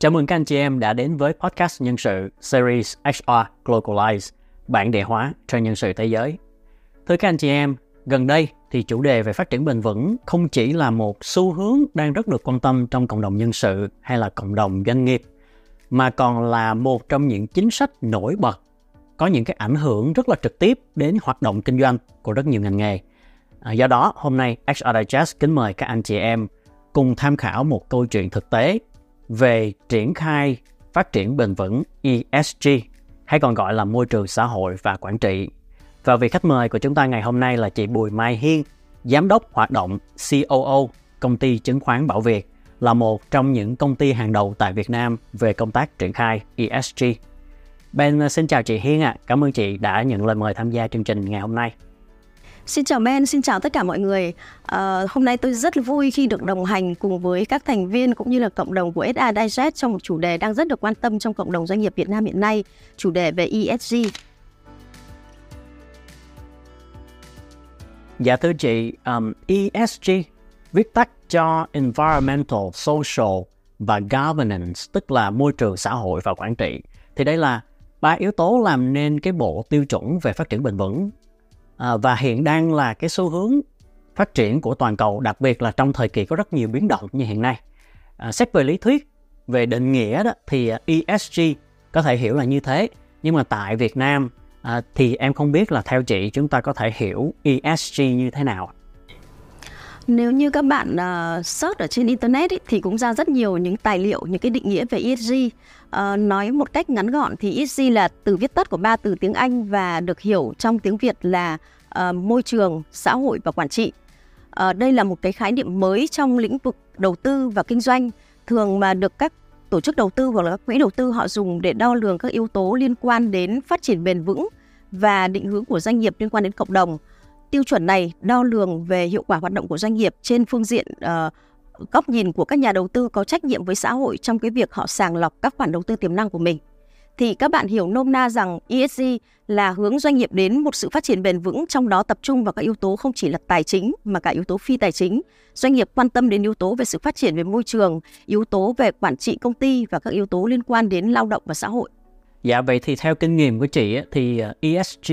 Chào mừng các anh chị em đã đến với podcast nhân sự series HR Globalize, bản địa hóa cho nhân sự thế giới. Thưa các anh chị em, gần đây thì chủ đề về phát triển bền vững không chỉ là một xu hướng đang rất được quan tâm trong cộng đồng nhân sự hay là cộng đồng doanh nghiệp, mà còn là một trong những chính sách nổi bật có những cái ảnh hưởng rất là trực tiếp đến hoạt động kinh doanh của rất nhiều ngành nghề. À, do đó, hôm nay HR Digest kính mời các anh chị em cùng tham khảo một câu chuyện thực tế về triển khai phát triển bền vững ESG hay còn gọi là môi trường xã hội và quản trị. Và vị khách mời của chúng ta ngày hôm nay là chị Bùi Mai Hiên, giám đốc hoạt động COO công ty chứng khoán Bảo Việt, là một trong những công ty hàng đầu tại Việt Nam về công tác triển khai ESG. Ben ờ, xin chào chị Hiên ạ, à. cảm ơn chị đã nhận lời mời tham gia chương trình ngày hôm nay. Xin chào Ben, xin chào tất cả mọi người. À, hôm nay tôi rất vui khi được đồng hành cùng với các thành viên cũng như là cộng đồng của SA Digest trong một chủ đề đang rất được quan tâm trong cộng đồng doanh nghiệp Việt Nam hiện nay, chủ đề về ESG. Dạ thưa chị, um, ESG viết tắt cho Environmental, Social và Governance, tức là môi trường xã hội và quản trị. Thì đây là ba yếu tố làm nên cái bộ tiêu chuẩn về phát triển bền vững à, và hiện đang là cái xu hướng phát triển của toàn cầu đặc biệt là trong thời kỳ có rất nhiều biến động như hiện nay. À, xét về lý thuyết về định nghĩa đó thì ESG có thể hiểu là như thế. Nhưng mà tại Việt Nam à, thì em không biết là theo chị chúng ta có thể hiểu ESG như thế nào nếu như các bạn uh, search ở trên internet ý, thì cũng ra rất nhiều những tài liệu những cái định nghĩa về ESG uh, ờ, nói một cách ngắn gọn thì ESG là từ viết tắt của ba từ tiếng Anh và được hiểu trong tiếng Việt là uh, môi trường xã hội và quản trị. Uh, đây là một cái khái niệm mới trong lĩnh vực đầu tư và kinh doanh. Thường mà được các tổ chức đầu tư hoặc là các quỹ đầu tư họ dùng để đo lường các yếu tố liên quan đến phát triển bền vững và định hướng của doanh nghiệp liên quan đến cộng đồng tiêu chuẩn này đo lường về hiệu quả hoạt động của doanh nghiệp trên phương diện uh, góc nhìn của các nhà đầu tư có trách nhiệm với xã hội trong cái việc họ sàng lọc các khoản đầu tư tiềm năng của mình thì các bạn hiểu nôm na rằng ESG là hướng doanh nghiệp đến một sự phát triển bền vững trong đó tập trung vào các yếu tố không chỉ là tài chính mà cả yếu tố phi tài chính. Doanh nghiệp quan tâm đến yếu tố về sự phát triển về môi trường, yếu tố về quản trị công ty và các yếu tố liên quan đến lao động và xã hội. Dạ vậy thì theo kinh nghiệm của chị thì ờ, ESG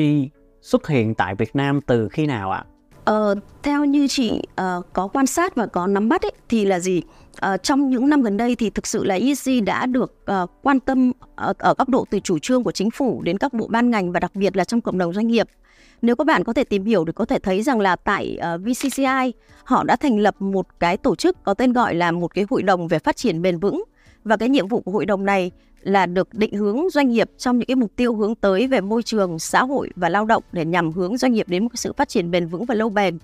xuất hiện tại Việt Nam từ khi nào ạ? Ờ, theo như chị uh, có quan sát và có nắm bắt ấy, thì là gì? Uh, trong những năm gần đây thì thực sự là ESG đã được uh, quan tâm ở, ở góc độ từ chủ trương của chính phủ đến các bộ ban ngành và đặc biệt là trong cộng đồng doanh nghiệp. Nếu các bạn có thể tìm hiểu thì có thể thấy rằng là tại uh, VCCI họ đã thành lập một cái tổ chức có tên gọi là một cái hội đồng về phát triển bền vững và cái nhiệm vụ của hội đồng này là được định hướng doanh nghiệp trong những cái mục tiêu hướng tới về môi trường, xã hội và lao động để nhằm hướng doanh nghiệp đến một sự phát triển bền vững và lâu bền.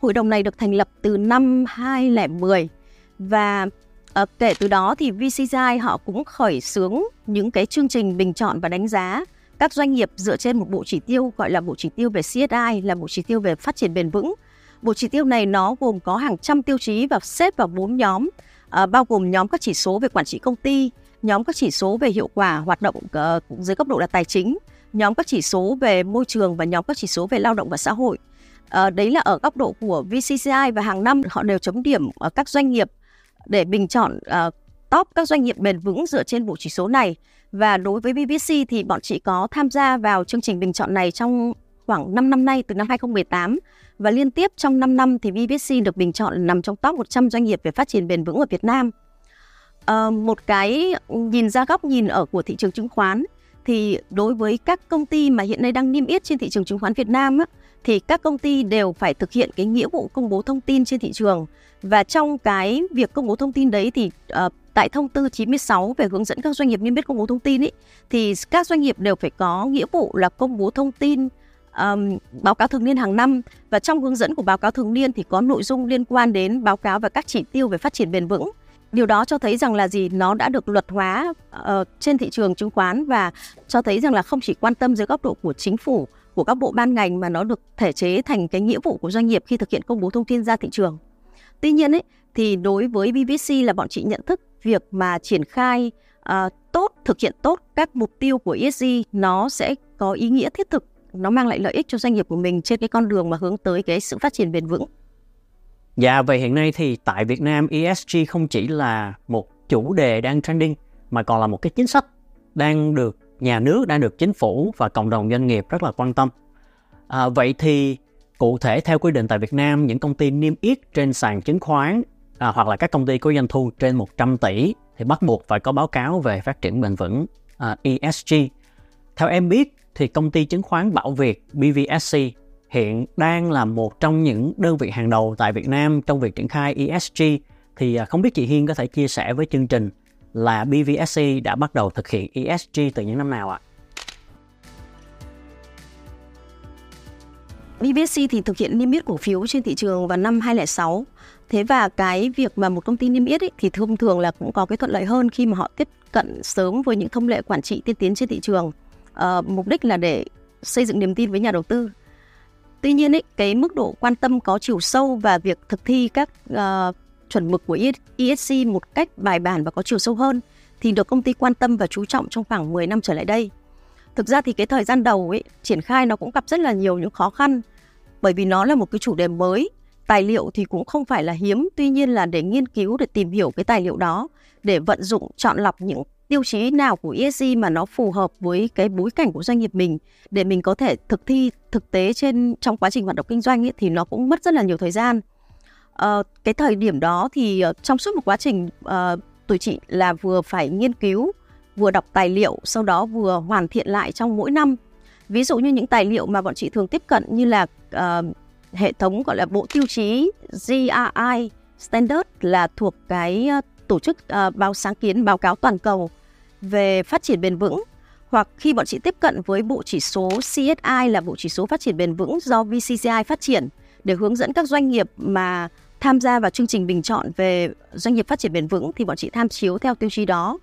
Hội đồng này được thành lập từ năm 2010 và uh, kể từ đó thì VCGI họ cũng khởi xướng những cái chương trình bình chọn và đánh giá các doanh nghiệp dựa trên một bộ chỉ tiêu gọi là bộ chỉ tiêu về CSI là bộ chỉ tiêu về phát triển bền vững. Bộ chỉ tiêu này nó gồm có hàng trăm tiêu chí và xếp vào bốn nhóm, uh, bao gồm nhóm các chỉ số về quản trị công ty, nhóm các chỉ số về hiệu quả hoạt động uh, dưới góc độ là tài chính, nhóm các chỉ số về môi trường và nhóm các chỉ số về lao động và xã hội. Uh, đấy là ở góc độ của VCCI và hàng năm họ đều chấm điểm ở các doanh nghiệp để bình chọn uh, top các doanh nghiệp bền vững dựa trên bộ chỉ số này. Và đối với BBC thì bọn chị có tham gia vào chương trình bình chọn này trong khoảng 5 năm nay từ năm 2018 và liên tiếp trong 5 năm thì BBC được bình chọn nằm trong top 100 doanh nghiệp về phát triển bền vững ở Việt Nam. Uh, một cái nhìn ra góc nhìn ở của thị trường chứng khoán thì đối với các công ty mà hiện nay đang niêm yết trên thị trường chứng khoán Việt Nam á, thì các công ty đều phải thực hiện cái nghĩa vụ công bố thông tin trên thị trường. Và trong cái việc công bố thông tin đấy thì uh, tại thông tư 96 về hướng dẫn các doanh nghiệp niêm yết công bố thông tin ấy thì các doanh nghiệp đều phải có nghĩa vụ là công bố thông tin um, báo cáo thường niên hàng năm. Và trong hướng dẫn của báo cáo thường niên thì có nội dung liên quan đến báo cáo và các chỉ tiêu về phát triển bền vững điều đó cho thấy rằng là gì nó đã được luật hóa uh, trên thị trường chứng khoán và cho thấy rằng là không chỉ quan tâm dưới góc độ của chính phủ của các bộ ban ngành mà nó được thể chế thành cái nghĩa vụ của doanh nghiệp khi thực hiện công bố thông tin ra thị trường. Tuy nhiên ấy thì đối với BBC là bọn chị nhận thức việc mà triển khai uh, tốt thực hiện tốt các mục tiêu của ESG nó sẽ có ý nghĩa thiết thực nó mang lại lợi ích cho doanh nghiệp của mình trên cái con đường mà hướng tới cái sự phát triển bền vững. Dạ, vậy hiện nay thì tại Việt Nam ESG không chỉ là một chủ đề đang trending mà còn là một cái chính sách đang được nhà nước đang được chính phủ và cộng đồng doanh nghiệp rất là quan tâm. À, vậy thì cụ thể theo quy định tại Việt Nam những công ty niêm yết trên sàn chứng khoán à, hoặc là các công ty có doanh thu trên 100 tỷ thì bắt buộc phải có báo cáo về phát triển bền vững à, ESG theo em biết thì công ty chứng khoán Bảo Việt BVSC hiện đang là một trong những đơn vị hàng đầu tại Việt Nam trong việc triển khai ESG thì à, không biết chị Hiên có thể chia sẻ với chương trình là BVSC đã bắt đầu thực hiện ESG từ những năm nào ạ? BVSC thì thực hiện niêm yết cổ phiếu trên thị trường vào năm 2006. Thế và cái việc mà một công ty niêm yết ấy, thì thông thường là cũng có cái thuận lợi hơn khi mà họ tiếp cận sớm với những thông lệ quản trị tiên tiến trên thị trường. À, mục đích là để xây dựng niềm tin với nhà đầu tư. Tuy nhiên ấy, cái mức độ quan tâm có chiều sâu và việc thực thi các uh, chuẩn mực của ESG một cách bài bản và có chiều sâu hơn thì được công ty quan tâm và chú trọng trong khoảng 10 năm trở lại đây. Thực ra thì cái thời gian đầu ấy triển khai nó cũng gặp rất là nhiều những khó khăn bởi vì nó là một cái chủ đề mới, tài liệu thì cũng không phải là hiếm, tuy nhiên là để nghiên cứu để tìm hiểu cái tài liệu đó để vận dụng chọn lọc những tiêu chí nào của ESG mà nó phù hợp với cái bối cảnh của doanh nghiệp mình để mình có thể thực thi thực tế trên trong quá trình hoạt động kinh doanh ấy, thì nó cũng mất rất là nhiều thời gian. À, cái thời điểm đó thì ờ, trong suốt một quá trình à, tụi chị là vừa phải nghiên cứu, vừa đọc tài liệu, sau đó vừa hoàn thiện lại trong mỗi năm. Ví dụ như những tài liệu mà bọn chị thường tiếp cận như là à, hệ thống gọi là bộ tiêu chí GRI Standard là thuộc cái tổ chức uh, báo sáng kiến báo cáo toàn cầu về phát triển bền vững, hoặc khi bọn chị tiếp cận với bộ chỉ số CSI là bộ chỉ số phát triển bền vững do VCCI phát triển, để hướng dẫn các doanh nghiệp mà tham gia vào chương trình bình chọn về doanh nghiệp phát triển bền vững thì bọn chị tham chiếu theo tiêu chí đó.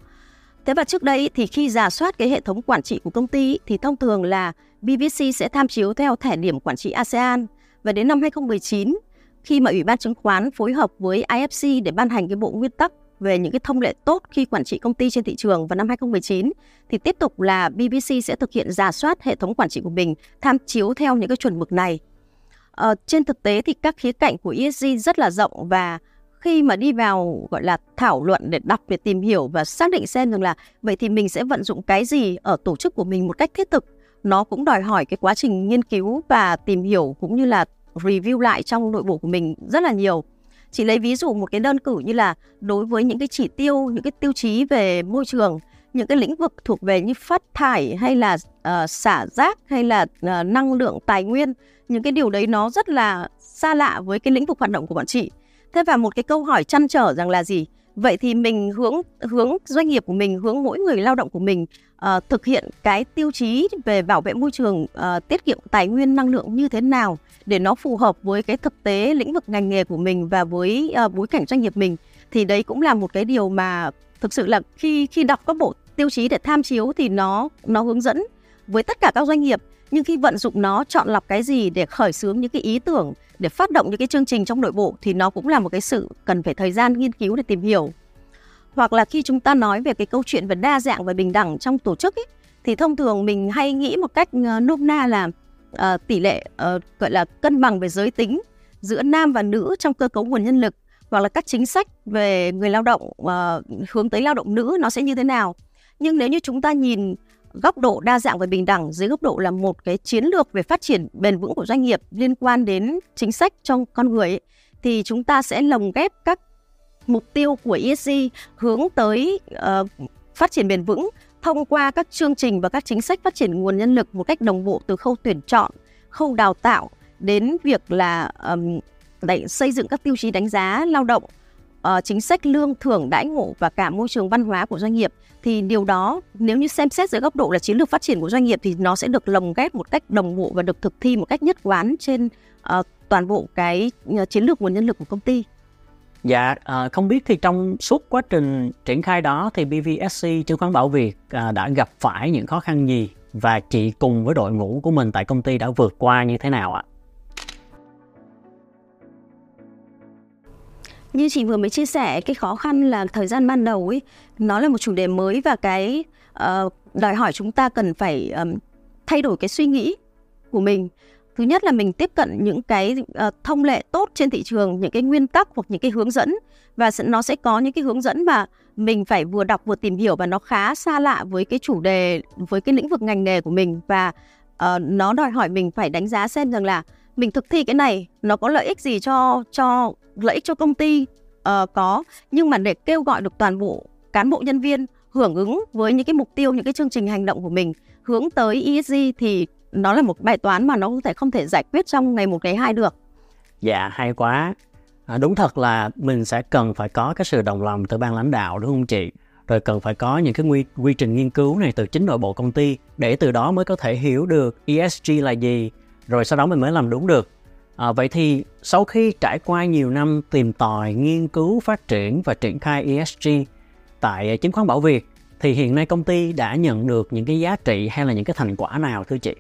Thế và trước đây thì khi giả soát cái hệ thống quản trị của công ty thì thông thường là BBC sẽ tham chiếu theo thẻ điểm quản trị ASEAN và đến năm 2019 khi mà Ủy ban chứng khoán phối hợp với IFC để ban hành cái bộ nguyên tắc về những cái thông lệ tốt khi quản trị công ty trên thị trường vào năm 2019 thì tiếp tục là BBC sẽ thực hiện giả soát hệ thống quản trị của mình tham chiếu theo những cái chuẩn mực này. Ờ, trên thực tế thì các khía cạnh của ESG rất là rộng và khi mà đi vào gọi là thảo luận để đọc để tìm hiểu và xác định xem rằng là vậy thì mình sẽ vận dụng cái gì ở tổ chức của mình một cách thiết thực nó cũng đòi hỏi cái quá trình nghiên cứu và tìm hiểu cũng như là review lại trong nội bộ của mình rất là nhiều chỉ lấy ví dụ một cái đơn cử như là đối với những cái chỉ tiêu những cái tiêu chí về môi trường những cái lĩnh vực thuộc về như phát thải hay là uh, xả rác hay là uh, năng lượng tài nguyên những cái điều đấy nó rất là xa lạ với cái lĩnh vực hoạt động của bọn chị. Thế và một cái câu hỏi chăn trở rằng là gì? Vậy thì mình hướng hướng doanh nghiệp của mình hướng mỗi người lao động của mình uh, thực hiện cái tiêu chí về bảo vệ môi trường uh, tiết kiệm tài nguyên năng lượng như thế nào để nó phù hợp với cái thực tế lĩnh vực ngành nghề của mình và với uh, bối cảnh doanh nghiệp mình thì đấy cũng là một cái điều mà thực sự là khi khi đọc các bộ tiêu chí để tham chiếu thì nó nó hướng dẫn với tất cả các doanh nghiệp nhưng khi vận dụng nó chọn lọc cái gì để khởi xướng những cái ý tưởng để phát động những cái chương trình trong nội bộ thì nó cũng là một cái sự cần phải thời gian nghiên cứu để tìm hiểu. Hoặc là khi chúng ta nói về cái câu chuyện về đa dạng và bình đẳng trong tổ chức ấy, thì thông thường mình hay nghĩ một cách ờ, nôm na là uh, tỷ lệ uh, gọi là cân bằng về giới tính giữa nam và nữ trong cơ cấu nguồn nhân lực hoặc là các chính sách về người lao động uh, hướng tới lao động nữ nó sẽ như thế nào. Nhưng nếu như chúng ta nhìn góc độ đa dạng và bình đẳng dưới góc độ là một cái chiến lược về phát triển bền vững của doanh nghiệp liên quan đến chính sách trong con người ấy, thì chúng ta sẽ lồng ghép các mục tiêu của ESG hướng tới uh, phát triển bền vững thông qua các chương trình và các chính sách phát triển nguồn nhân lực một cách đồng bộ từ khâu tuyển chọn, khâu đào tạo đến việc là um, đẩy, xây dựng các tiêu chí đánh giá lao động, uh, chính sách lương thưởng đãi ngộ và cả môi trường văn hóa của doanh nghiệp thì điều đó nếu như xem xét dưới góc độ là chiến lược phát triển của doanh nghiệp thì nó sẽ được lồng ghép một cách đồng bộ và được thực thi một cách nhất quán trên uh, toàn bộ cái uh, chiến lược nguồn nhân lực của công ty. Dạ, uh, không biết thì trong suốt quá trình triển khai đó thì BVSC chứng khoán Bảo Việt uh, đã gặp phải những khó khăn gì và chị cùng với đội ngũ của mình tại công ty đã vượt qua như thế nào ạ? Như chị vừa mới chia sẻ, cái khó khăn là thời gian ban đầu ấy, nó là một chủ đề mới và cái uh, đòi hỏi chúng ta cần phải um, thay đổi cái suy nghĩ của mình. Thứ nhất là mình tiếp cận những cái uh, thông lệ tốt trên thị trường những cái nguyên tắc hoặc những cái hướng dẫn và nó sẽ có những cái hướng dẫn mà mình phải vừa đọc vừa tìm hiểu và nó khá xa lạ với cái chủ đề với cái lĩnh vực ngành nghề của mình và uh, nó đòi hỏi mình phải đánh giá xem rằng là mình thực thi cái này nó có lợi ích gì cho cho lợi ích cho công ty uh, có nhưng mà để kêu gọi được toàn bộ cán bộ nhân viên hưởng ứng với những cái mục tiêu những cái chương trình hành động của mình hướng tới ESG thì nó là một bài toán mà nó có thể không thể giải quyết trong ngày một ngày hai được. Dạ hay quá. À, đúng thật là mình sẽ cần phải có cái sự đồng lòng từ ban lãnh đạo đúng không chị? Rồi cần phải có những cái quy, quy trình nghiên cứu này từ chính nội bộ công ty để từ đó mới có thể hiểu được ESG là gì, rồi sau đó mình mới làm đúng được. À, vậy thì sau khi trải qua nhiều năm tìm tòi, nghiên cứu, phát triển và triển khai ESG tại chứng khoán Bảo Việt thì hiện nay công ty đã nhận được những cái giá trị hay là những cái thành quả nào thưa chị?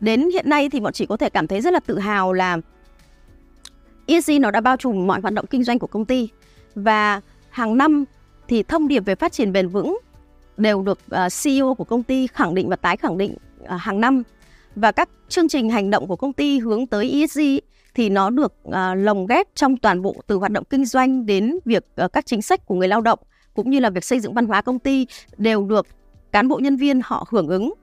Đến hiện nay thì bọn chị có thể cảm thấy rất là tự hào là ESG nó đã bao trùm mọi hoạt động kinh doanh của công ty và hàng năm thì thông điệp về phát triển bền vững đều được à, CEO của công ty khẳng định và tái khẳng định à, hàng năm và các chương trình hành động của công ty hướng tới ESG thì nó được uh, lồng ghép trong toàn bộ từ hoạt động kinh doanh đến việc uh, các chính sách của người lao động cũng như là việc xây dựng văn hóa công ty đều được cán bộ nhân viên họ hưởng ứng.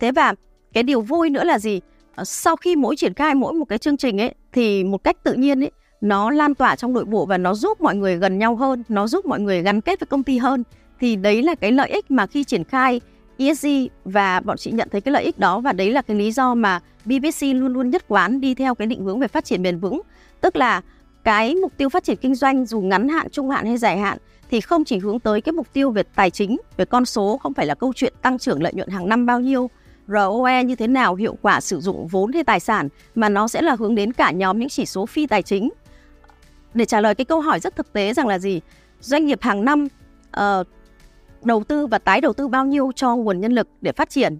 Thế và cái điều vui nữa là gì? Ờ, sau khi mỗi triển khai mỗi một cái chương trình ấy thì một cách tự nhiên ấy nó lan tỏa trong nội bộ và nó giúp mọi người gần nhau hơn, nó giúp mọi người gắn kết với công ty hơn. Thì đấy là cái lợi ích mà khi triển khai ESG và bọn chị nhận thấy cái lợi ích đó và đấy là cái lý do mà BBC luôn luôn nhất quán đi theo cái định hướng về phát triển bền vững, tức là cái mục tiêu phát triển kinh doanh dù ngắn hạn, trung hạn hay dài hạn thì không chỉ hướng tới cái mục tiêu về tài chính, về con số không phải là câu chuyện tăng trưởng lợi nhuận hàng năm bao nhiêu, ROE như thế nào, hiệu quả sử dụng vốn hay tài sản mà nó sẽ là hướng đến cả nhóm những chỉ số phi tài chính. Để trả lời cái câu hỏi rất thực tế rằng là gì? Doanh nghiệp hàng năm uh, đầu tư và tái đầu tư bao nhiêu cho nguồn nhân lực để phát triển.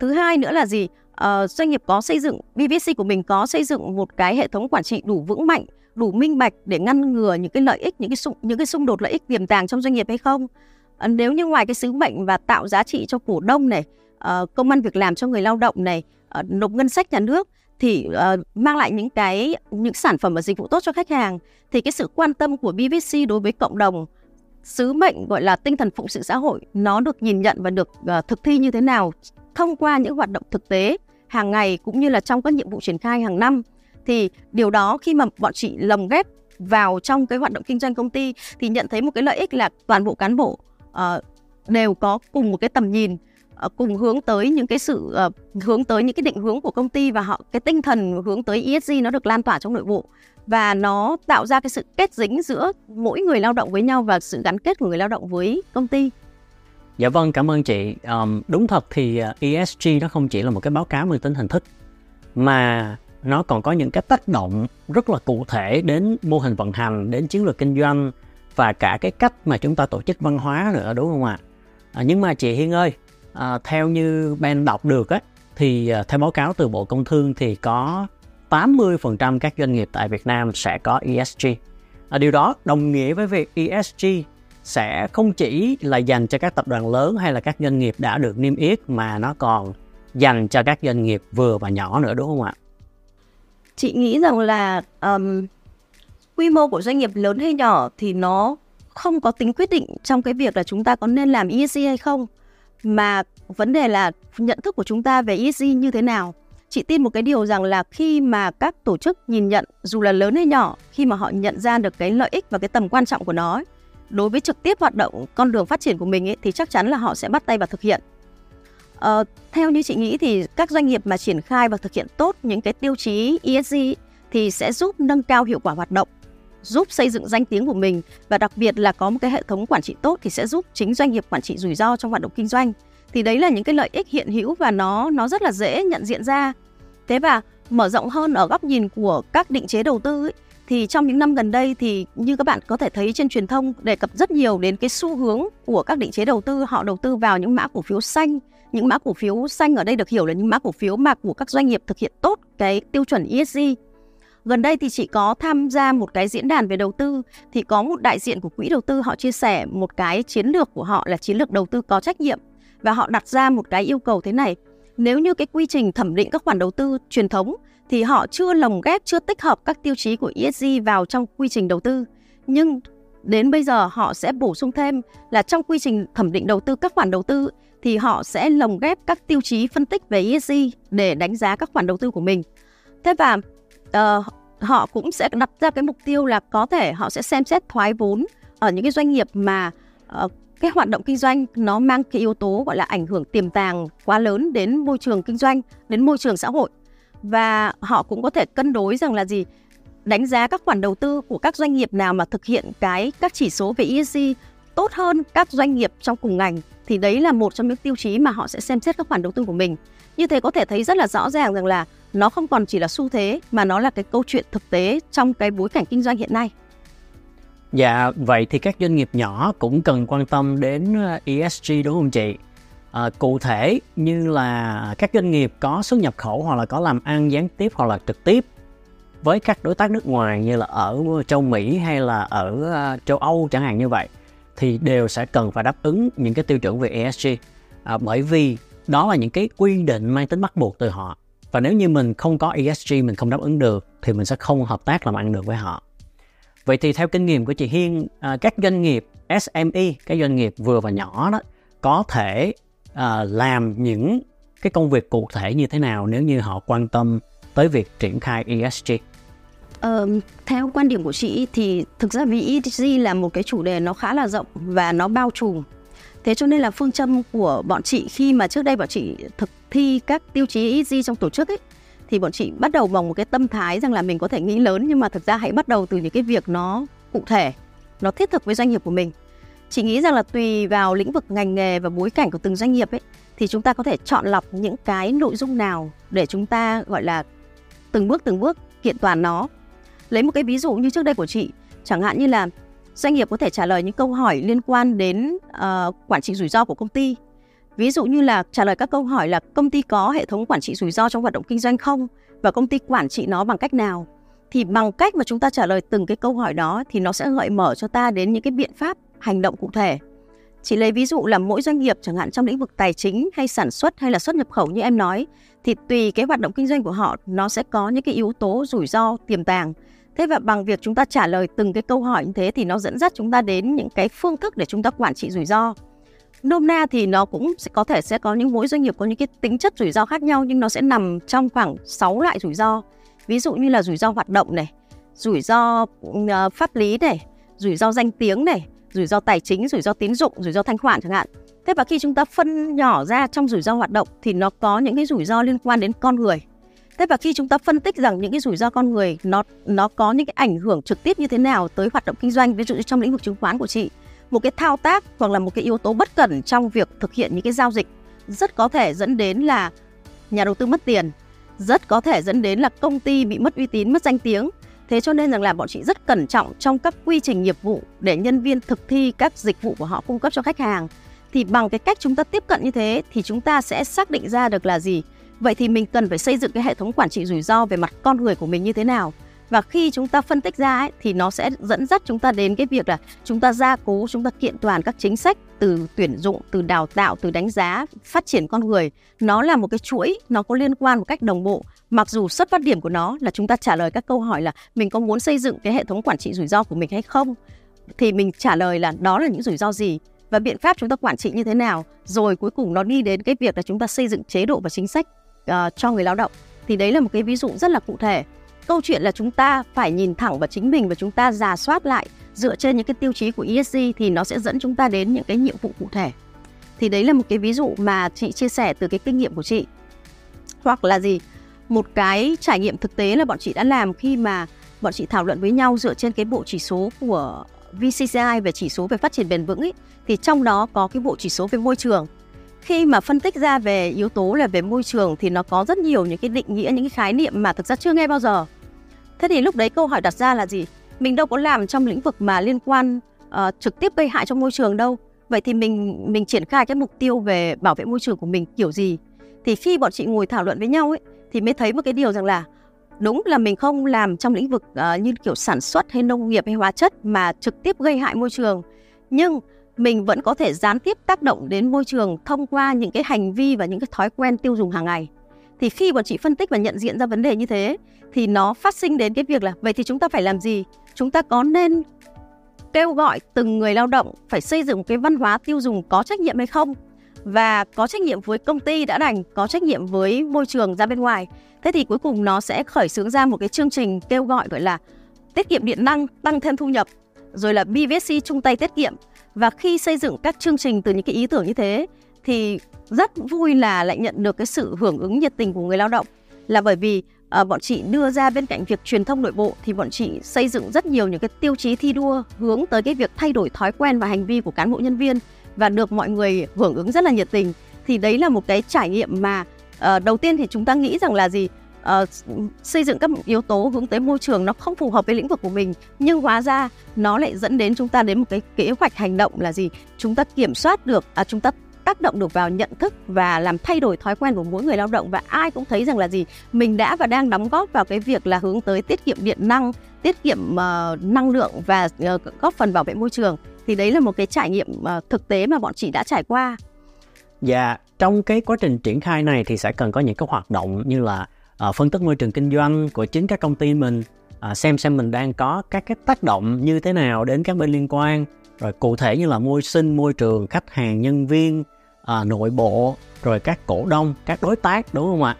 Thứ hai nữa là gì? À, doanh nghiệp có xây dựng BVC của mình có xây dựng một cái hệ thống quản trị đủ vững mạnh đủ minh bạch để ngăn ngừa những cái lợi ích những cái xung những cái xung đột lợi ích tiềm tàng trong doanh nghiệp hay không à, nếu như ngoài cái sứ mệnh và tạo giá trị cho cổ đông này à, công ăn việc làm cho người lao động này à, nộp ngân sách nhà nước thì uh, mang lại những cái những sản phẩm và dịch vụ tốt cho khách hàng thì cái sự quan tâm của BVC đối với cộng đồng sứ mệnh gọi là tinh thần phụng sự xã hội nó được nhìn nhận và được uh, thực thi như thế nào thông qua những hoạt động thực tế hàng ngày cũng như là trong các nhiệm vụ triển khai hàng năm. Thì điều đó khi mà bọn chị lồng ghép vào trong cái hoạt động kinh doanh công ty thì nhận thấy một cái lợi ích là toàn bộ cán bộ uh, đều có cùng một cái tầm nhìn Ờ, cùng hướng tới những cái sự uh, hướng tới những cái định hướng của công ty và họ cái tinh thần hướng tới ESG nó được lan tỏa trong nội bộ và nó tạo ra cái sự kết dính giữa mỗi người lao động với nhau và sự gắn kết của người lao động với công ty. Dạ vâng, cảm ơn chị. Um, đúng thật thì ờ, ESG nó không chỉ là một cái báo cáo mang tính hình thức mà nó còn có những cái tác động rất là cụ thể đến mô hình vận hành đến chiến lược kinh doanh và cả cái cách mà chúng ta tổ chức văn hóa nữa đúng không ạ à, nhưng mà chị Hiên ơi à, theo như Ben đọc được á thì à, theo báo cáo từ Bộ Công Thương thì có 80% các doanh nghiệp tại Việt Nam sẽ có ESG. À, điều đó đồng nghĩa với việc ESG sẽ không chỉ là dành cho các tập đoàn lớn hay là các doanh nghiệp đã được niêm yết mà nó còn dành cho các doanh nghiệp vừa và nhỏ nữa đúng không ạ? chị nghĩ rằng là um, quy mô của doanh nghiệp lớn hay nhỏ thì nó không có tính quyết định trong cái việc là chúng ta có nên làm ESG hay không mà vấn đề là nhận thức của chúng ta về ESG như thế nào? Chị tin một cái điều rằng là khi mà các tổ chức nhìn nhận dù là lớn hay nhỏ khi mà họ nhận ra được cái lợi ích và cái tầm quan trọng của nó đối với trực tiếp hoạt động con đường phát triển của mình ấy, thì chắc chắn là họ sẽ bắt tay và thực hiện. Ờ, theo như chị nghĩ thì các doanh nghiệp mà triển khai và thực hiện tốt những cái tiêu chí ESG thì sẽ giúp nâng cao hiệu quả hoạt động, giúp xây dựng danh tiếng của mình và đặc biệt là có một cái hệ thống quản trị tốt thì sẽ giúp chính doanh nghiệp quản trị rủi ro trong hoạt động kinh doanh. Thì đấy là những cái lợi ích hiện hữu và nó nó rất là dễ nhận diện ra. Thế và mở rộng hơn ở góc nhìn của các định chế đầu tư ấy, thì trong những năm gần đây thì như các bạn có thể thấy trên truyền thông đề cập rất nhiều đến cái xu hướng của các định chế đầu tư họ đầu tư vào những mã cổ phiếu xanh những mã cổ phiếu xanh ở đây được hiểu là những mã cổ phiếu mà của các doanh nghiệp thực hiện tốt cái tiêu chuẩn ESG gần đây thì chị có tham gia một cái diễn đàn về đầu tư. Thì có một đại diện của quỹ đầu tư họ chia sẻ một cái chiến lược của họ là chiến lược đầu tư có trách nhiệm. Và họ đặt ra một cái yêu cầu thế này. Nếu như cái quy trình thẩm định các khoản đầu tư truyền thống thì họ chưa lồng ghép chưa tích hợp các tiêu chí của ESG vào trong quy trình đầu tư. Nhưng đến bây giờ họ sẽ bổ sung thêm là trong quy trình thẩm định đầu tư các khoản đầu tư thì họ sẽ lồng ghép các tiêu chí phân tích về ESG để đánh giá các khoản đầu tư của mình. Thế và uh, họ cũng sẽ đặt ra cái mục tiêu là có thể họ sẽ xem xét thoái vốn ở những cái doanh nghiệp mà uh, cái hoạt động kinh doanh nó mang cái yếu tố gọi là ảnh hưởng tiềm tàng quá lớn đến môi trường kinh doanh, đến môi trường xã hội. Và họ cũng có thể cân đối rằng là gì? Đánh giá các khoản đầu tư của các doanh nghiệp nào mà thực hiện cái các chỉ số về ESG tốt hơn các doanh nghiệp trong cùng ngành thì đấy là một trong những tiêu chí mà họ sẽ xem xét các khoản đầu tư của mình. Như thế có thể thấy rất là rõ ràng rằng là nó không còn chỉ là xu thế mà nó là cái câu chuyện thực tế trong cái bối cảnh kinh doanh hiện nay. Dạ, vậy thì các doanh nghiệp nhỏ cũng cần quan tâm đến ờ, ESG đúng không chị? À, cụ thể như là các doanh nghiệp có xuất nhập khẩu hoặc là có làm ăn gián tiếp hoặc là trực tiếp với các đối tác nước ngoài như là ở châu Mỹ hay là ở ờ, châu Âu chẳng hạn như vậy thì đều sẽ cần phải đáp ứng những cái tiêu chuẩn về ESG à, bởi vì đó là những cái quy định mang tính bắt buộc từ họ. Và nếu như mình không có ESG mình không đáp ứng được thì mình sẽ không hợp tác làm ăn được với họ. Vậy thì theo kinh nghiệm của chị Hiên à, các doanh nghiệp SME các doanh nghiệp vừa và nhỏ đó có thể à, làm những cái công việc cụ thể như thế nào nếu như họ quan tâm tới việc triển khai ESG Ờ, theo quan điểm của chị thì thực ra vì ESG là một cái chủ đề nó khá là rộng và nó bao trùm. Thế cho nên là phương châm của bọn chị khi mà trước đây bọn chị thực thi các tiêu chí ESG trong tổ chức ấy thì bọn chị bắt đầu bằng một cái tâm thái rằng là mình có thể nghĩ lớn nhưng mà thực ra hãy bắt đầu từ những cái việc nó cụ thể, nó thiết thực với doanh nghiệp của mình. Chị nghĩ rằng là tùy vào lĩnh vực ngành nghề và bối cảnh của từng doanh nghiệp ấy thì chúng ta có thể chọn lọc những cái nội dung nào để chúng ta gọi là từng bước từng bước kiện toàn nó Lấy một cái ví dụ như trước đây của chị, chẳng hạn như là doanh nghiệp có thể trả lời những câu hỏi liên quan đến uh, quản trị rủi ro của công ty. Ví dụ như là trả lời các câu hỏi là công ty có hệ thống quản trị rủi ro trong hoạt động kinh doanh không và công ty quản trị nó bằng cách nào. Thì bằng cách mà chúng ta trả lời từng cái câu hỏi đó thì nó sẽ gợi mở cho ta đến những cái biện pháp hành động cụ thể. Chỉ lấy ví dụ là mỗi doanh nghiệp chẳng hạn trong lĩnh vực tài chính hay sản xuất hay là xuất nhập khẩu như em nói thì tùy cái hoạt động kinh doanh của họ nó sẽ có những cái yếu tố rủi ro tiềm tàng Thế và bằng việc chúng ta trả lời từng cái câu hỏi như thế thì nó dẫn dắt chúng ta đến những cái phương thức để chúng ta quản trị rủi ro. Nôm na thì nó cũng sẽ có thể sẽ có những mỗi doanh nghiệp có những cái tính chất rủi ro khác nhau nhưng nó sẽ nằm trong khoảng 6 loại rủi ro. Ví dụ như là rủi ro hoạt động này, rủi ro uh, pháp lý này, rủi ro danh tiếng này, rủi ro tài chính, rủi ro tín dụng, rủi ro thanh khoản chẳng hạn. Thế và khi chúng ta phân nhỏ ra trong rủi ro hoạt động thì nó có những cái rủi ro liên quan đến con người Thế và khi chúng ta phân tích rằng những cái rủi ro con người nó nó có những cái ảnh hưởng trực tiếp như thế nào tới hoạt động kinh doanh, ví dụ như trong lĩnh vực chứng khoán của chị, một cái thao tác hoặc là một cái yếu tố bất cẩn trong việc thực hiện những cái giao dịch rất có thể dẫn đến là nhà đầu tư mất tiền, rất có thể dẫn đến là công ty bị mất uy tín, mất danh tiếng. Thế cho nên rằng là bọn chị rất cẩn trọng trong các quy trình nghiệp vụ để nhân viên thực thi các dịch vụ của họ cung cấp cho khách hàng. Thì bằng cái cách chúng ta tiếp cận như thế thì chúng ta sẽ xác định ra được là gì? Vậy thì mình cần phải xây dựng cái hệ thống quản trị rủi ro về mặt con người của mình như thế nào? Và khi chúng ta phân tích ra ấy, thì nó sẽ dẫn dắt chúng ta đến cái việc là chúng ta gia cố, chúng ta kiện toàn các chính sách từ tuyển dụng, từ đào tạo, từ đánh giá, phát triển con người. Nó là một cái chuỗi, nó có liên quan một cách đồng bộ. Mặc dù xuất phát điểm của nó là chúng ta trả lời các câu hỏi là mình có muốn xây dựng cái hệ thống quản trị rủi ro của mình hay không? Thì mình trả lời là đó là những rủi ro gì và biện pháp chúng ta quản trị như thế nào rồi cuối cùng nó đi đến cái việc là chúng ta xây dựng chế độ và chính sách uh, cho người lao động. Thì đấy là một cái ví dụ rất là cụ thể. Câu chuyện là chúng ta phải nhìn thẳng vào chính mình và chúng ta giả soát lại dựa trên những cái tiêu chí của ESG thì nó sẽ dẫn chúng ta đến những cái nhiệm vụ cụ thể. Thì đấy là một cái ví dụ mà chị chia sẻ từ cái kinh nghiệm của chị. Hoặc là gì? Một cái trải nghiệm thực tế là bọn chị đã làm khi mà bọn chị thảo luận với nhau dựa trên cái bộ chỉ số của VCCI về chỉ số về phát triển bền vững ấy, thì trong đó có cái bộ chỉ số về môi trường khi mà phân tích ra về yếu tố là về môi trường thì nó có rất nhiều những cái định nghĩa những cái khái niệm mà thực ra chưa nghe bao giờ. Thế thì lúc đấy câu hỏi đặt ra là gì? Mình đâu có làm trong lĩnh vực mà liên quan uh, trực tiếp gây hại cho môi trường đâu. Vậy thì mình mình triển khai cái mục tiêu về bảo vệ môi trường của mình kiểu gì? Thì khi bọn chị ngồi thảo luận với nhau ấy thì mới thấy một cái điều rằng là đúng là mình không làm trong lĩnh vực uh, như kiểu sản xuất hay nông nghiệp hay hóa chất mà trực tiếp gây hại môi trường. Nhưng mình vẫn có thể gián tiếp tác động đến môi trường thông qua những cái hành vi và những cái thói quen tiêu dùng hàng ngày thì khi bọn chị phân tích và nhận diện ra vấn đề như thế thì nó phát sinh đến cái việc là vậy thì chúng ta phải làm gì chúng ta có nên kêu gọi từng người lao động phải xây dựng cái văn hóa tiêu dùng có trách nhiệm hay không và có trách nhiệm với công ty đã đành, có trách nhiệm với môi trường ra bên ngoài. Thế thì cuối cùng nó sẽ khởi xướng ra một cái chương trình kêu gọi gọi là tiết kiệm điện năng, tăng thêm thu nhập, rồi là BVC chung tay tiết kiệm. Và khi xây dựng các chương trình từ những cái ý tưởng như thế thì rất vui là lại nhận được cái sự hưởng ứng nhiệt tình của người lao động. Là bởi vì à, bọn chị đưa ra bên cạnh việc truyền thông nội bộ thì bọn chị xây dựng rất nhiều những cái tiêu chí thi đua hướng tới cái việc thay đổi thói quen và hành vi của cán bộ nhân viên và được mọi người hưởng ứng rất là nhiệt tình. Thì đấy là một cái trải nghiệm mà uh, đầu tiên thì chúng ta nghĩ rằng là gì? Uh, xây dựng các yếu tố hướng tới môi trường nó không phù hợp với lĩnh vực của mình nhưng hóa ra nó lại dẫn đến chúng ta đến một cái kế hoạch hành động là gì? Chúng ta kiểm soát được à, chúng ta tác động được vào nhận thức và làm thay đổi thói quen của mỗi người lao động và ai cũng thấy rằng là gì? Mình đã và đang đóng góp vào cái việc là hướng tới tiết kiệm điện năng tiết kiệm uh, năng lượng và uh, góp phần bảo vệ môi trường. Thì đấy là một cái trải nghiệm uh, thực tế mà bọn chị đã trải qua. Dạ, trong cái quá trình triển khai này thì sẽ cần có những cái hoạt động như là à, phân tích môi trường kinh doanh của chính các công ty mình, à, xem xem mình đang có các cái tác động như thế nào đến các bên liên quan, rồi cụ thể như là môi sinh, môi trường, khách hàng, nhân viên, à, nội bộ, rồi các cổ đông, các đối tác đúng không ạ?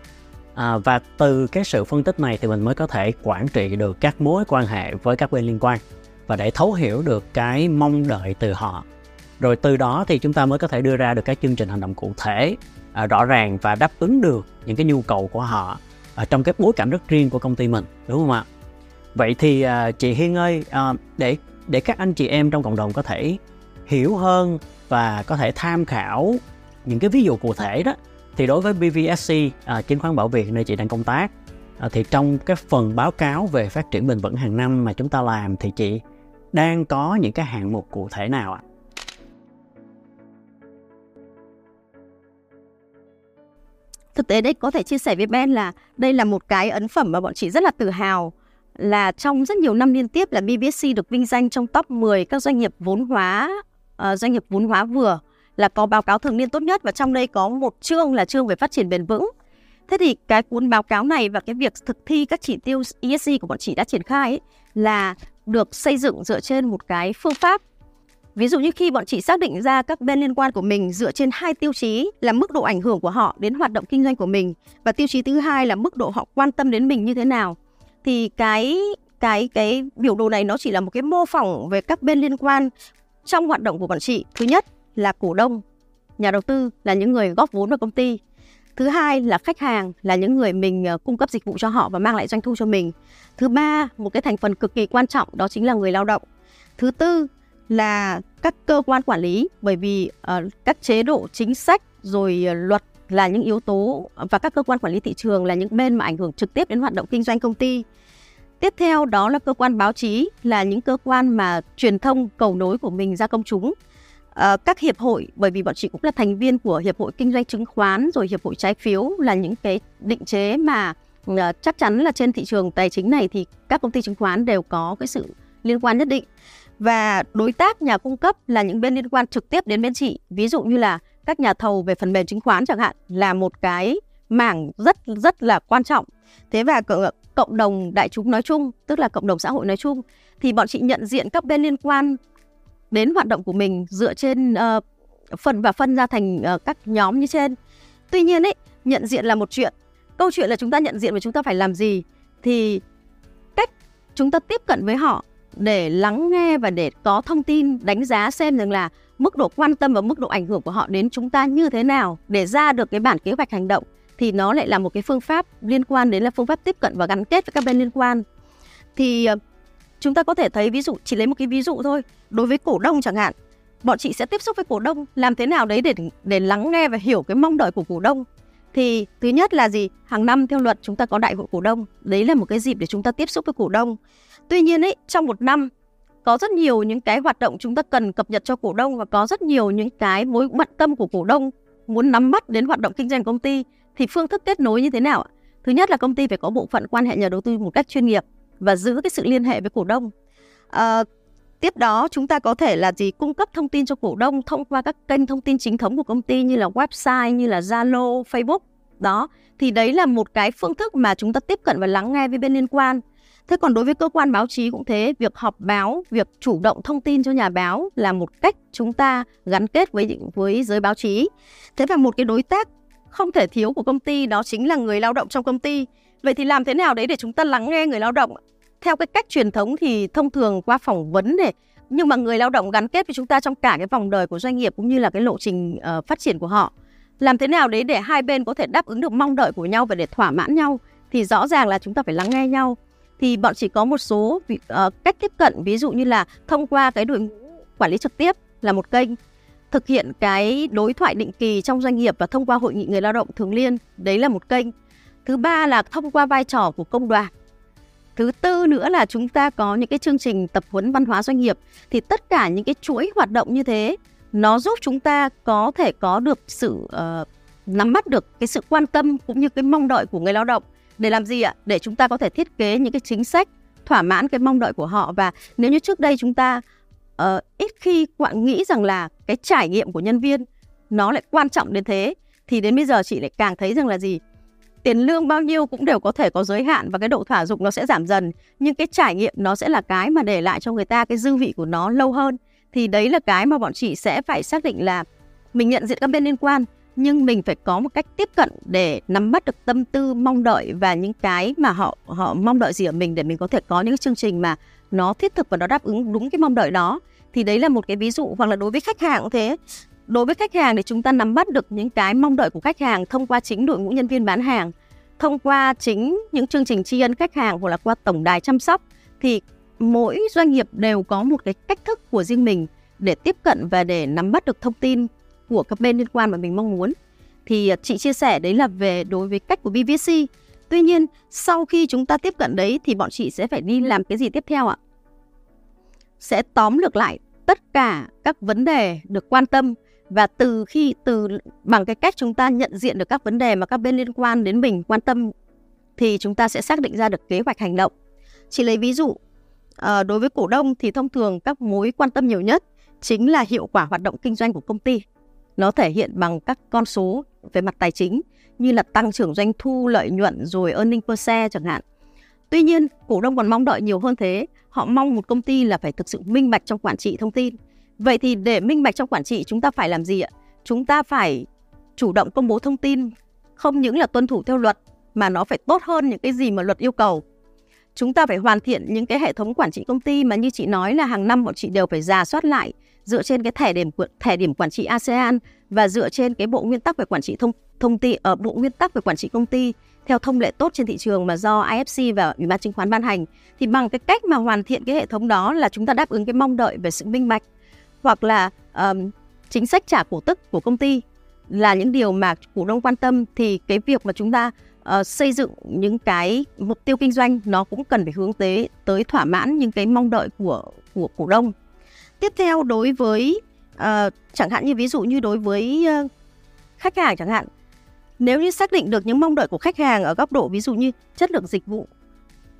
À, và từ cái sự phân tích này thì mình mới có thể quản trị được các mối quan hệ với các bên liên quan và để thấu hiểu được cái mong đợi từ họ. Rồi từ đó thì chúng ta mới có thể đưa ra được các chương trình hành động cụ thể à, rõ ràng và đáp ứng được những cái nhu cầu của họ ở trong cái bối cảnh rất riêng của công ty mình đúng không ạ vậy thì à, chị Hiên ơi à, để để các anh chị em trong cộng đồng có thể hiểu hơn và có thể tham khảo những cái ví dụ cụ thể đó thì đối với BVSC à, chứng khoán bảo Việt nơi chị đang công tác à, thì trong cái phần báo cáo về phát triển bền vững hàng năm mà chúng ta làm thì chị đang có những cái hạng mục cụ thể nào ạ? Thực tế đây có thể chia sẻ với Ben là đây là một cái ấn phẩm mà bọn chị rất là tự hào là trong rất nhiều năm liên tiếp là BBSC được vinh danh trong top 10 các doanh nghiệp vốn hóa uh, doanh nghiệp vốn hóa vừa là có báo cáo thường niên tốt nhất và trong đây có một chương là chương về phát triển bền vững. Thế thì cái cuốn báo cáo này và cái việc thực thi các chỉ tiêu ESG của bọn chị đã triển khai ấy, là được xây dựng dựa trên một cái phương pháp Ví dụ như khi bọn chị xác định ra các bên liên quan của mình dựa trên hai tiêu chí là mức độ ảnh hưởng của họ đến hoạt động kinh doanh của mình và tiêu chí thứ hai là mức độ họ quan tâm đến mình như thế nào. Thì cái cái cái biểu đồ này nó chỉ là một cái mô phỏng về các bên liên quan trong hoạt động của bọn chị. Thứ nhất là cổ đông, nhà đầu tư là những người góp vốn vào công ty. Thứ hai là khách hàng là những người mình ờ, cung cấp dịch vụ cho họ và mang lại doanh thu cho mình. Thứ ba, một cái thành phần cực kỳ quan trọng đó chính là người lao động. Thứ tư là các cơ quan quản lý bởi vì uh, các chế độ chính sách rồi uh, luật là những yếu tố và các cơ quan quản lý thị trường là những bên mà ảnh hưởng trực tiếp đến hoạt động kinh doanh công ty. Tiếp theo đó là cơ quan báo chí là những cơ quan mà truyền thông cầu nối của mình ra công chúng. Uh, các hiệp hội bởi vì bọn chị cũng là thành viên của hiệp hội kinh doanh chứng khoán rồi hiệp hội trái phiếu là những cái định chế mà uh, chắc chắn là trên thị trường tài chính này thì các công ty chứng khoán đều có cái sự liên quan nhất định và đối tác nhà cung cấp là những bên liên quan trực tiếp đến bên chị. Ví dụ như là các nhà thầu về phần mềm chứng khoán chẳng hạn là một cái mảng rất rất là quan trọng. Thế và cộng đồng đại chúng nói chung tức là cộng đồng xã hội nói chung thì bọn chị nhận diện các bên liên quan đến hoạt động của mình dựa trên ờ, uh, phần và phân ra thành uh, các nhóm như trên. Tuy nhiên ấy nhận diện là một chuyện. Câu chuyện là chúng ta nhận diện và chúng ta phải làm gì thì cách chúng ta tiếp cận với họ để lắng nghe và để có thông tin, đánh giá xem rằng là mức độ quan tâm và mức độ ảnh hưởng của họ đến chúng ta như thế nào để ra được cái bản kế hoạch hành động, thì nó lại là một cái phương pháp liên quan đến là phương pháp tiếp cận và gắn kết với các bên liên quan. Thì ờ, chúng ta có thể thấy ví dụ, chỉ lấy một cái ví dụ thôi. Đối với cổ đông chẳng hạn, bọn chị sẽ tiếp xúc với cổ đông, làm thế nào đấy để để lắng nghe và hiểu cái mong đợi của cổ đông? Thì thứ nhất là gì? Hàng năm theo luật chúng ta có đại hội cổ đông. Đấy là một cái dịp để chúng ta tiếp xúc với cổ đông. Tuy nhiên ấy, trong một năm có rất nhiều những cái hoạt động chúng ta cần cập nhật cho cổ đông và có rất nhiều những cái mối bận tâm của cổ đông muốn nắm bắt đến hoạt động kinh doanh công ty thì phương thức kết nối như thế nào ạ? Thứ nhất là công ty phải có bộ phận quan hệ nhà đầu tư một cách chuyên nghiệp và giữ cái sự liên hệ với cổ đông. À, tiếp đó chúng ta có thể là gì cung cấp thông tin cho cổ đông thông qua các kênh thông tin chính thống của công ty như là website như là Zalo, Facebook đó thì đấy là một cái phương thức mà chúng ta tiếp cận và lắng nghe với bên liên quan Thế còn đối với cơ quan báo chí cũng thế, việc họp báo, việc chủ động thông tin cho nhà báo là một cách chúng ta gắn kết với với giới báo chí. Thế và một cái đối tác không thể thiếu của công ty đó chính là người lao động trong công ty. Vậy thì làm thế nào đấy để chúng ta lắng nghe người lao động? Theo cái cách truyền thống thì thông thường qua phỏng vấn này, nhưng mà người lao động gắn kết với chúng ta trong cả cái vòng đời của doanh nghiệp cũng như là cái lộ trình uh, phát triển của họ. Làm thế nào đấy để hai bên có thể đáp ứng được mong đợi của nhau và để thỏa mãn nhau thì rõ ràng là chúng ta phải lắng nghe nhau thì bọn chỉ có một số uh, cách tiếp cận ví dụ như là thông qua cái đội ngũ quản lý trực tiếp là một kênh thực hiện cái đối thoại định kỳ trong doanh nghiệp và thông qua hội nghị người lao động thường liên đấy là một kênh. Thứ ba là thông qua vai trò của công đoàn. Thứ tư nữa là chúng ta có những cái chương trình tập huấn văn hóa doanh nghiệp. Thì tất cả những cái chuỗi hoạt động như thế nó giúp chúng ta có thể có được sự uh, nắm bắt được cái sự quan tâm cũng như cái mong đợi của người lao động để làm gì ạ? Để chúng ta có thể thiết kế những cái chính sách thỏa mãn cái mong đợi của họ. Và nếu như trước đây chúng ta uh, ít khi bạn nghĩ rằng là cái trải nghiệm của nhân viên nó lại quan trọng đến thế thì đến bây giờ chị lại càng thấy rằng là gì? Tiền lương bao nhiêu cũng đều có thể có giới hạn và cái độ thỏa dụng nó sẽ giảm dần. Nhưng cái trải nghiệm nó sẽ là cái mà để lại cho người ta cái dư vị của nó lâu hơn. Thì đấy là cái mà bọn chị sẽ phải xác định là mình nhận diện các bên liên quan nhưng mình phải có một cách tiếp cận để nắm bắt được tâm tư, mong đợi và những cái mà họ họ mong đợi gì ở mình để mình có thể có những chương trình mà nó thiết thực và nó đáp ứng đúng cái mong đợi đó. Thì đấy là một cái ví dụ, hoặc là đối với khách hàng cũng thế. Đối với khách hàng thì chúng ta nắm bắt được những cái mong đợi của khách hàng thông qua chính đội ngũ nhân viên bán hàng, thông qua chính những chương trình tri ân khách hàng hoặc là qua tổng đài chăm sóc, thì mỗi doanh nghiệp đều có một cái cách thức của riêng mình để tiếp cận và để nắm bắt được thông tin của các bên liên quan mà mình mong muốn thì à, chị chia sẻ đấy là về đối với cách của BVC tuy nhiên sau khi chúng ta tiếp cận đấy thì bọn chị sẽ phải đi làm cái gì tiếp theo ạ sẽ tóm lược lại tất cả các vấn đề được quan tâm và từ khi từ bằng cái cách chúng ta nhận diện được các vấn đề mà các bên liên quan đến mình quan tâm thì chúng ta sẽ xác định ra được kế hoạch hành động. Chị lấy ví dụ, à, đối với cổ đông thì thông thường các mối quan tâm nhiều nhất chính là hiệu quả hoạt động kinh doanh của công ty. Nó thể hiện bằng các con số về mặt tài chính như là tăng trưởng doanh thu, lợi nhuận rồi earning per share chẳng hạn. Tuy nhiên, cổ đông còn mong đợi nhiều hơn thế. Họ mong một công ty là phải thực sự minh bạch trong quản trị thông tin. Vậy thì để minh bạch trong quản trị chúng ta phải làm gì ạ? Chúng ta phải chủ động công bố thông tin, không những là tuân thủ theo luật mà nó phải tốt hơn những cái gì mà luật yêu cầu. Chúng ta phải hoàn thiện những cái hệ thống quản trị công ty mà như chị nói là hàng năm bọn chị đều phải giả soát lại dựa trên cái thẻ điểm thẻ điểm quản trị ASEAN và dựa trên cái bộ nguyên tắc về quản trị thông thông tin ở ờ, bộ nguyên tắc về quản trị công ty theo thông lệ tốt trên thị trường mà do IFC và Ủy ban chứng khoán ban hành thì bằng cái cách mà hoàn thiện cái hệ thống đó là chúng ta đáp ứng cái mong đợi về sự minh bạch hoặc là um, chính sách trả cổ tức của công ty là những điều mà cổ đông quan tâm thì cái việc mà chúng ta uh, xây dựng những cái mục tiêu kinh doanh nó cũng cần phải hướng tới tới thỏa mãn những cái mong đợi của của cổ đông. Tiếp theo đối với uh, chẳng hạn như ví dụ như đối với uh, khách hàng chẳng hạn nếu như xác định được những mong đợi của khách hàng ở góc độ ví dụ như chất lượng dịch vụ,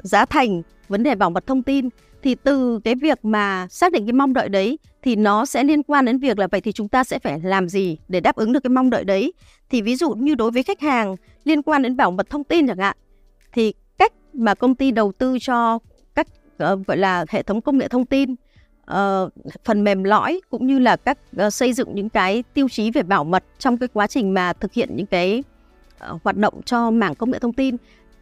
giá thành, vấn đề bảo mật thông tin thì từ cái việc mà xác định cái mong đợi đấy thì nó sẽ liên quan đến việc là vậy thì chúng ta sẽ phải làm gì để đáp ứng được cái mong đợi đấy. Thì ví dụ như đối với khách hàng liên quan đến bảo mật thông tin chẳng hạn thì cách mà công ty đầu tư cho các uh, gọi là hệ thống công nghệ thông tin uh, phần mềm lõi cũng như là các uh, xây dựng những cái tiêu chí về bảo mật trong cái quá trình mà thực hiện những cái uh, hoạt động cho mảng công nghệ thông tin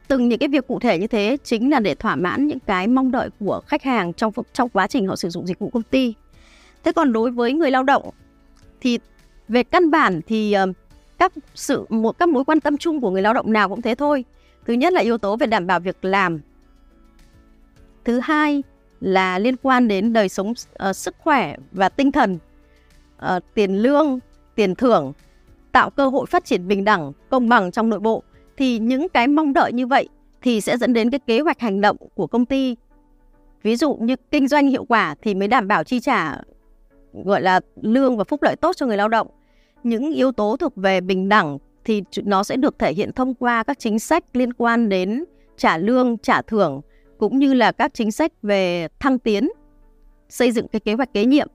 từng những cái việc cụ thể như thế chính là để thỏa mãn những cái mong đợi của khách hàng trong trong quá trình họ sử dụng dịch vụ công ty. Thế còn đối với người lao động thì về căn bản thì uh, các sự một các mối quan tâm chung của người lao động nào cũng thế thôi. Thứ nhất là yếu tố về đảm bảo việc làm. Thứ hai là liên quan đến đời sống uh, sức khỏe và tinh thần, uh, tiền lương, tiền thưởng, tạo cơ hội phát triển bình đẳng, công bằng trong nội bộ thì những cái mong đợi như vậy thì sẽ dẫn đến cái kế hoạch hành động của công ty. Ví dụ như kinh doanh hiệu quả thì mới đảm bảo chi trả gọi là lương và phúc lợi tốt cho người lao động. Những yếu tố thuộc về bình đẳng thì nó sẽ được thể hiện thông qua các chính sách liên quan đến trả lương, trả thưởng cũng như là các chính sách về thăng tiến, xây dựng cái kế hoạch kế nhiệm.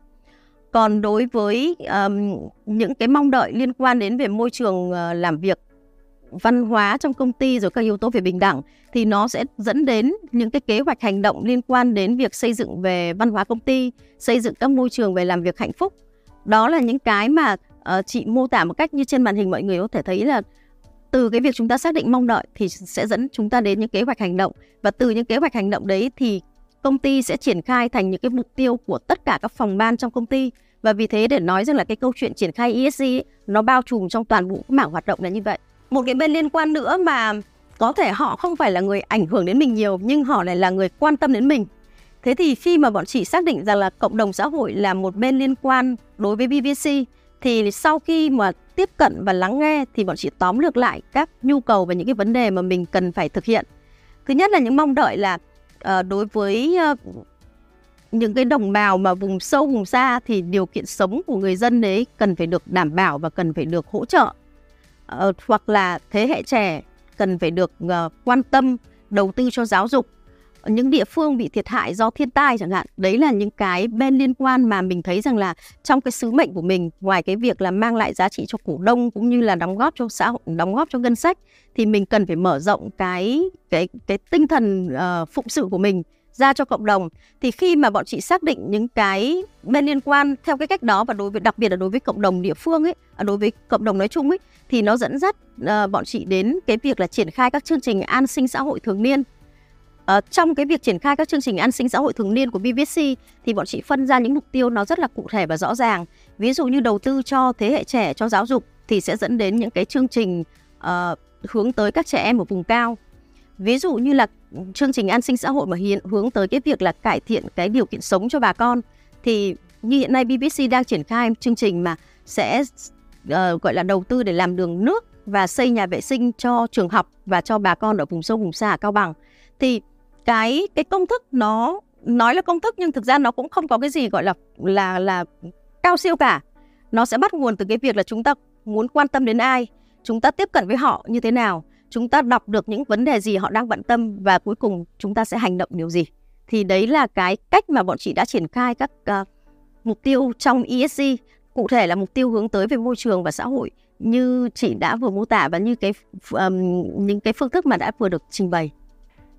Còn đối với um, những cái mong đợi liên quan đến về môi trường uh, làm việc văn hóa trong công ty rồi các yếu tố về bình đẳng thì nó sẽ dẫn đến những cái kế hoạch hành động liên quan đến việc xây dựng về văn hóa công ty, xây dựng các môi trường về làm việc hạnh phúc. Đó là những cái mà uh, chị mô tả một cách như trên màn hình mọi người có thể thấy là từ cái việc chúng ta xác định mong đợi thì sẽ dẫn chúng ta đến những kế hoạch hành động. Và từ những kế hoạch hành động đấy thì công ty sẽ triển khai thành những cái mục tiêu của tất cả các phòng ban trong công ty. Và vì thế để nói rằng là cái câu chuyện triển khai ESG ấy, nó bao trùm trong toàn bộ mảng hoạt động là như vậy. Một cái bên liên quan nữa mà có thể họ không phải là người ảnh hưởng đến mình nhiều nhưng họ lại là người quan tâm đến mình. Thế thì khi mà bọn chị xác định rằng là cộng đồng xã hội là một bên liên quan đối với BVC thì sau khi mà tiếp cận và lắng nghe thì bọn chị tóm lược lại các nhu cầu và những cái vấn đề mà mình cần phải thực hiện. Thứ nhất là những mong đợi là uh, đối với uh, những cái đồng bào mà vùng sâu vùng xa thì điều kiện sống của người dân đấy cần phải được đảm bảo và cần phải được hỗ trợ. Uh, hoặc là thế hệ trẻ cần phải được uh, quan tâm đầu tư cho giáo dục những địa phương bị thiệt hại do thiên tai chẳng hạn. Đấy là những cái bên liên quan mà mình thấy rằng là trong cái sứ mệnh của mình ngoài cái việc là mang lại giá trị cho cổ đông cũng như là đóng góp cho xã hội đóng góp cho ngân sách thì mình cần phải mở rộng cái cái cái tinh thần uh, phụng sự của mình ra cho cộng đồng. Thì khi mà bọn chị xác định những cái bên liên quan theo cái cách đó và đối với đặc biệt là đối với cộng đồng địa phương ấy à, đối với cộng đồng nói chung ấy thì nó dẫn dắt uh, bọn chị đến cái việc là triển khai các chương trình an sinh xã hội thường niên. À, trong cái việc triển khai các chương trình an sinh xã hội thường niên của BVC thì bọn chị phân ra những mục tiêu nó rất là cụ thể và rõ ràng. Ví dụ như đầu tư cho thế hệ trẻ cho giáo dục thì sẽ dẫn đến những cái chương trình uh, hướng tới các trẻ em ở vùng cao. Ví dụ như là chương trình an sinh xã hội mà hiện hướng tới cái việc là cải thiện cái điều kiện sống cho bà con thì như hiện nay BBC đang triển khai chương trình mà sẽ uh, gọi là đầu tư để làm đường nước và xây nhà vệ sinh cho trường học và cho bà con ở vùng sâu vùng xa ở Cao Bằng thì cái cái công thức nó nói là công thức nhưng thực ra nó cũng không có cái gì gọi là là là cao siêu cả. Nó sẽ bắt nguồn từ cái việc là chúng ta muốn quan tâm đến ai chúng ta tiếp cận với họ như thế nào chúng ta đọc được những vấn đề gì họ đang bận tâm và cuối cùng chúng ta sẽ hành động điều gì. Thì đấy là cái cách mà bọn chị đã triển khai các uh, mục tiêu trong ESG cụ thể là mục tiêu hướng tới về môi trường và xã hội như chị đã vừa mô tả và như cái um, những cái phương thức mà đã vừa được trình bày.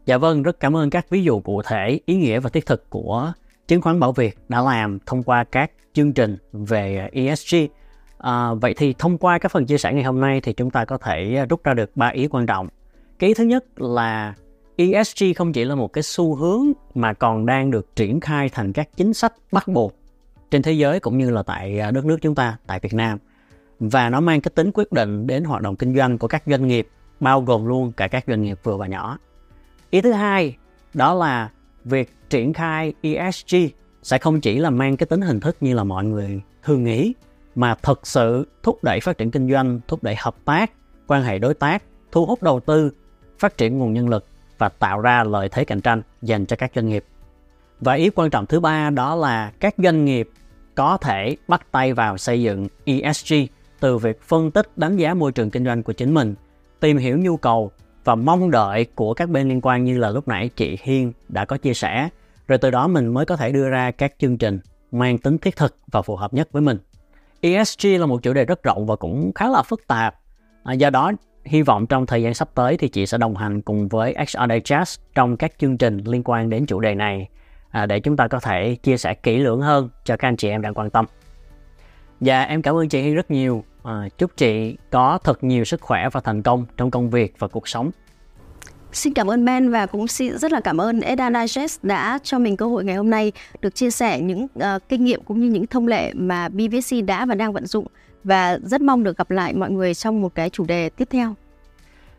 Dạ vâng, rất cảm ơn các ví dụ cụ thể, ý nghĩa và thiết thực của chứng khoán Bảo Việt đã làm thông qua các chương trình về ESG. À, vậy thì thông qua các phần chia sẻ ngày hôm nay thì chúng ta có thể rút ra được ba ý quan trọng. Cái ý thứ nhất là ESG không chỉ là một cái xu hướng mà còn đang được triển khai thành các chính sách bắt buộc trên thế giới cũng như là tại đất nước chúng ta, tại Việt Nam. Và nó mang cái tính quyết định đến hoạt động kinh doanh của các doanh nghiệp, bao gồm luôn cả các doanh nghiệp vừa và nhỏ. Ý thứ hai đó là việc triển khai ESG sẽ không chỉ là mang cái tính hình thức như là mọi người thường nghĩ mà thực sự thúc đẩy phát triển kinh doanh, thúc đẩy hợp tác, quan hệ đối tác, thu hút đầu tư, phát triển nguồn nhân lực và tạo ra lợi thế cạnh tranh dành cho các doanh nghiệp. Và ý quan trọng thứ ba đó là các doanh nghiệp có thể bắt tay vào xây dựng ESG từ việc phân tích đánh giá môi trường kinh doanh của chính mình, tìm hiểu nhu cầu và mong đợi của các bên liên quan như là lúc nãy chị Hiên đã có chia sẻ rồi từ đó mình mới có thể đưa ra các chương trình mang tính thiết thực và phù hợp nhất với mình. ESG là một chủ đề rất rộng và cũng khá là phức tạp. À, do đó, hy vọng trong thời gian sắp tới thì chị sẽ đồng hành cùng với HR Digest trong các chương trình liên quan đến chủ đề này à, để chúng ta có thể chia sẻ kỹ lưỡng hơn cho các anh chị em đang quan tâm. Dạ, em cảm ơn chị Hiên rất nhiều À, chúc chị có thật nhiều sức khỏe và thành công trong công việc và cuộc sống. Xin cảm ơn Ben và cũng xin rất là cảm ơn Eda Digest đã cho mình cơ hội ngày hôm nay được chia sẻ những uh, kinh nghiệm cũng như những thông lệ mà BVC đã và đang vận dụng và rất mong được gặp lại mọi người trong một cái chủ đề tiếp theo.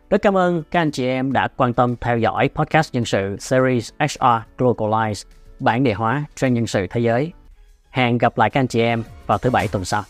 Rất cảm ơn các anh chị em đã quan tâm theo dõi podcast nhân sự series HR Globalize bản đề hóa trên nhân sự thế giới. Hẹn gặp lại các anh chị em vào thứ bảy tuần sau.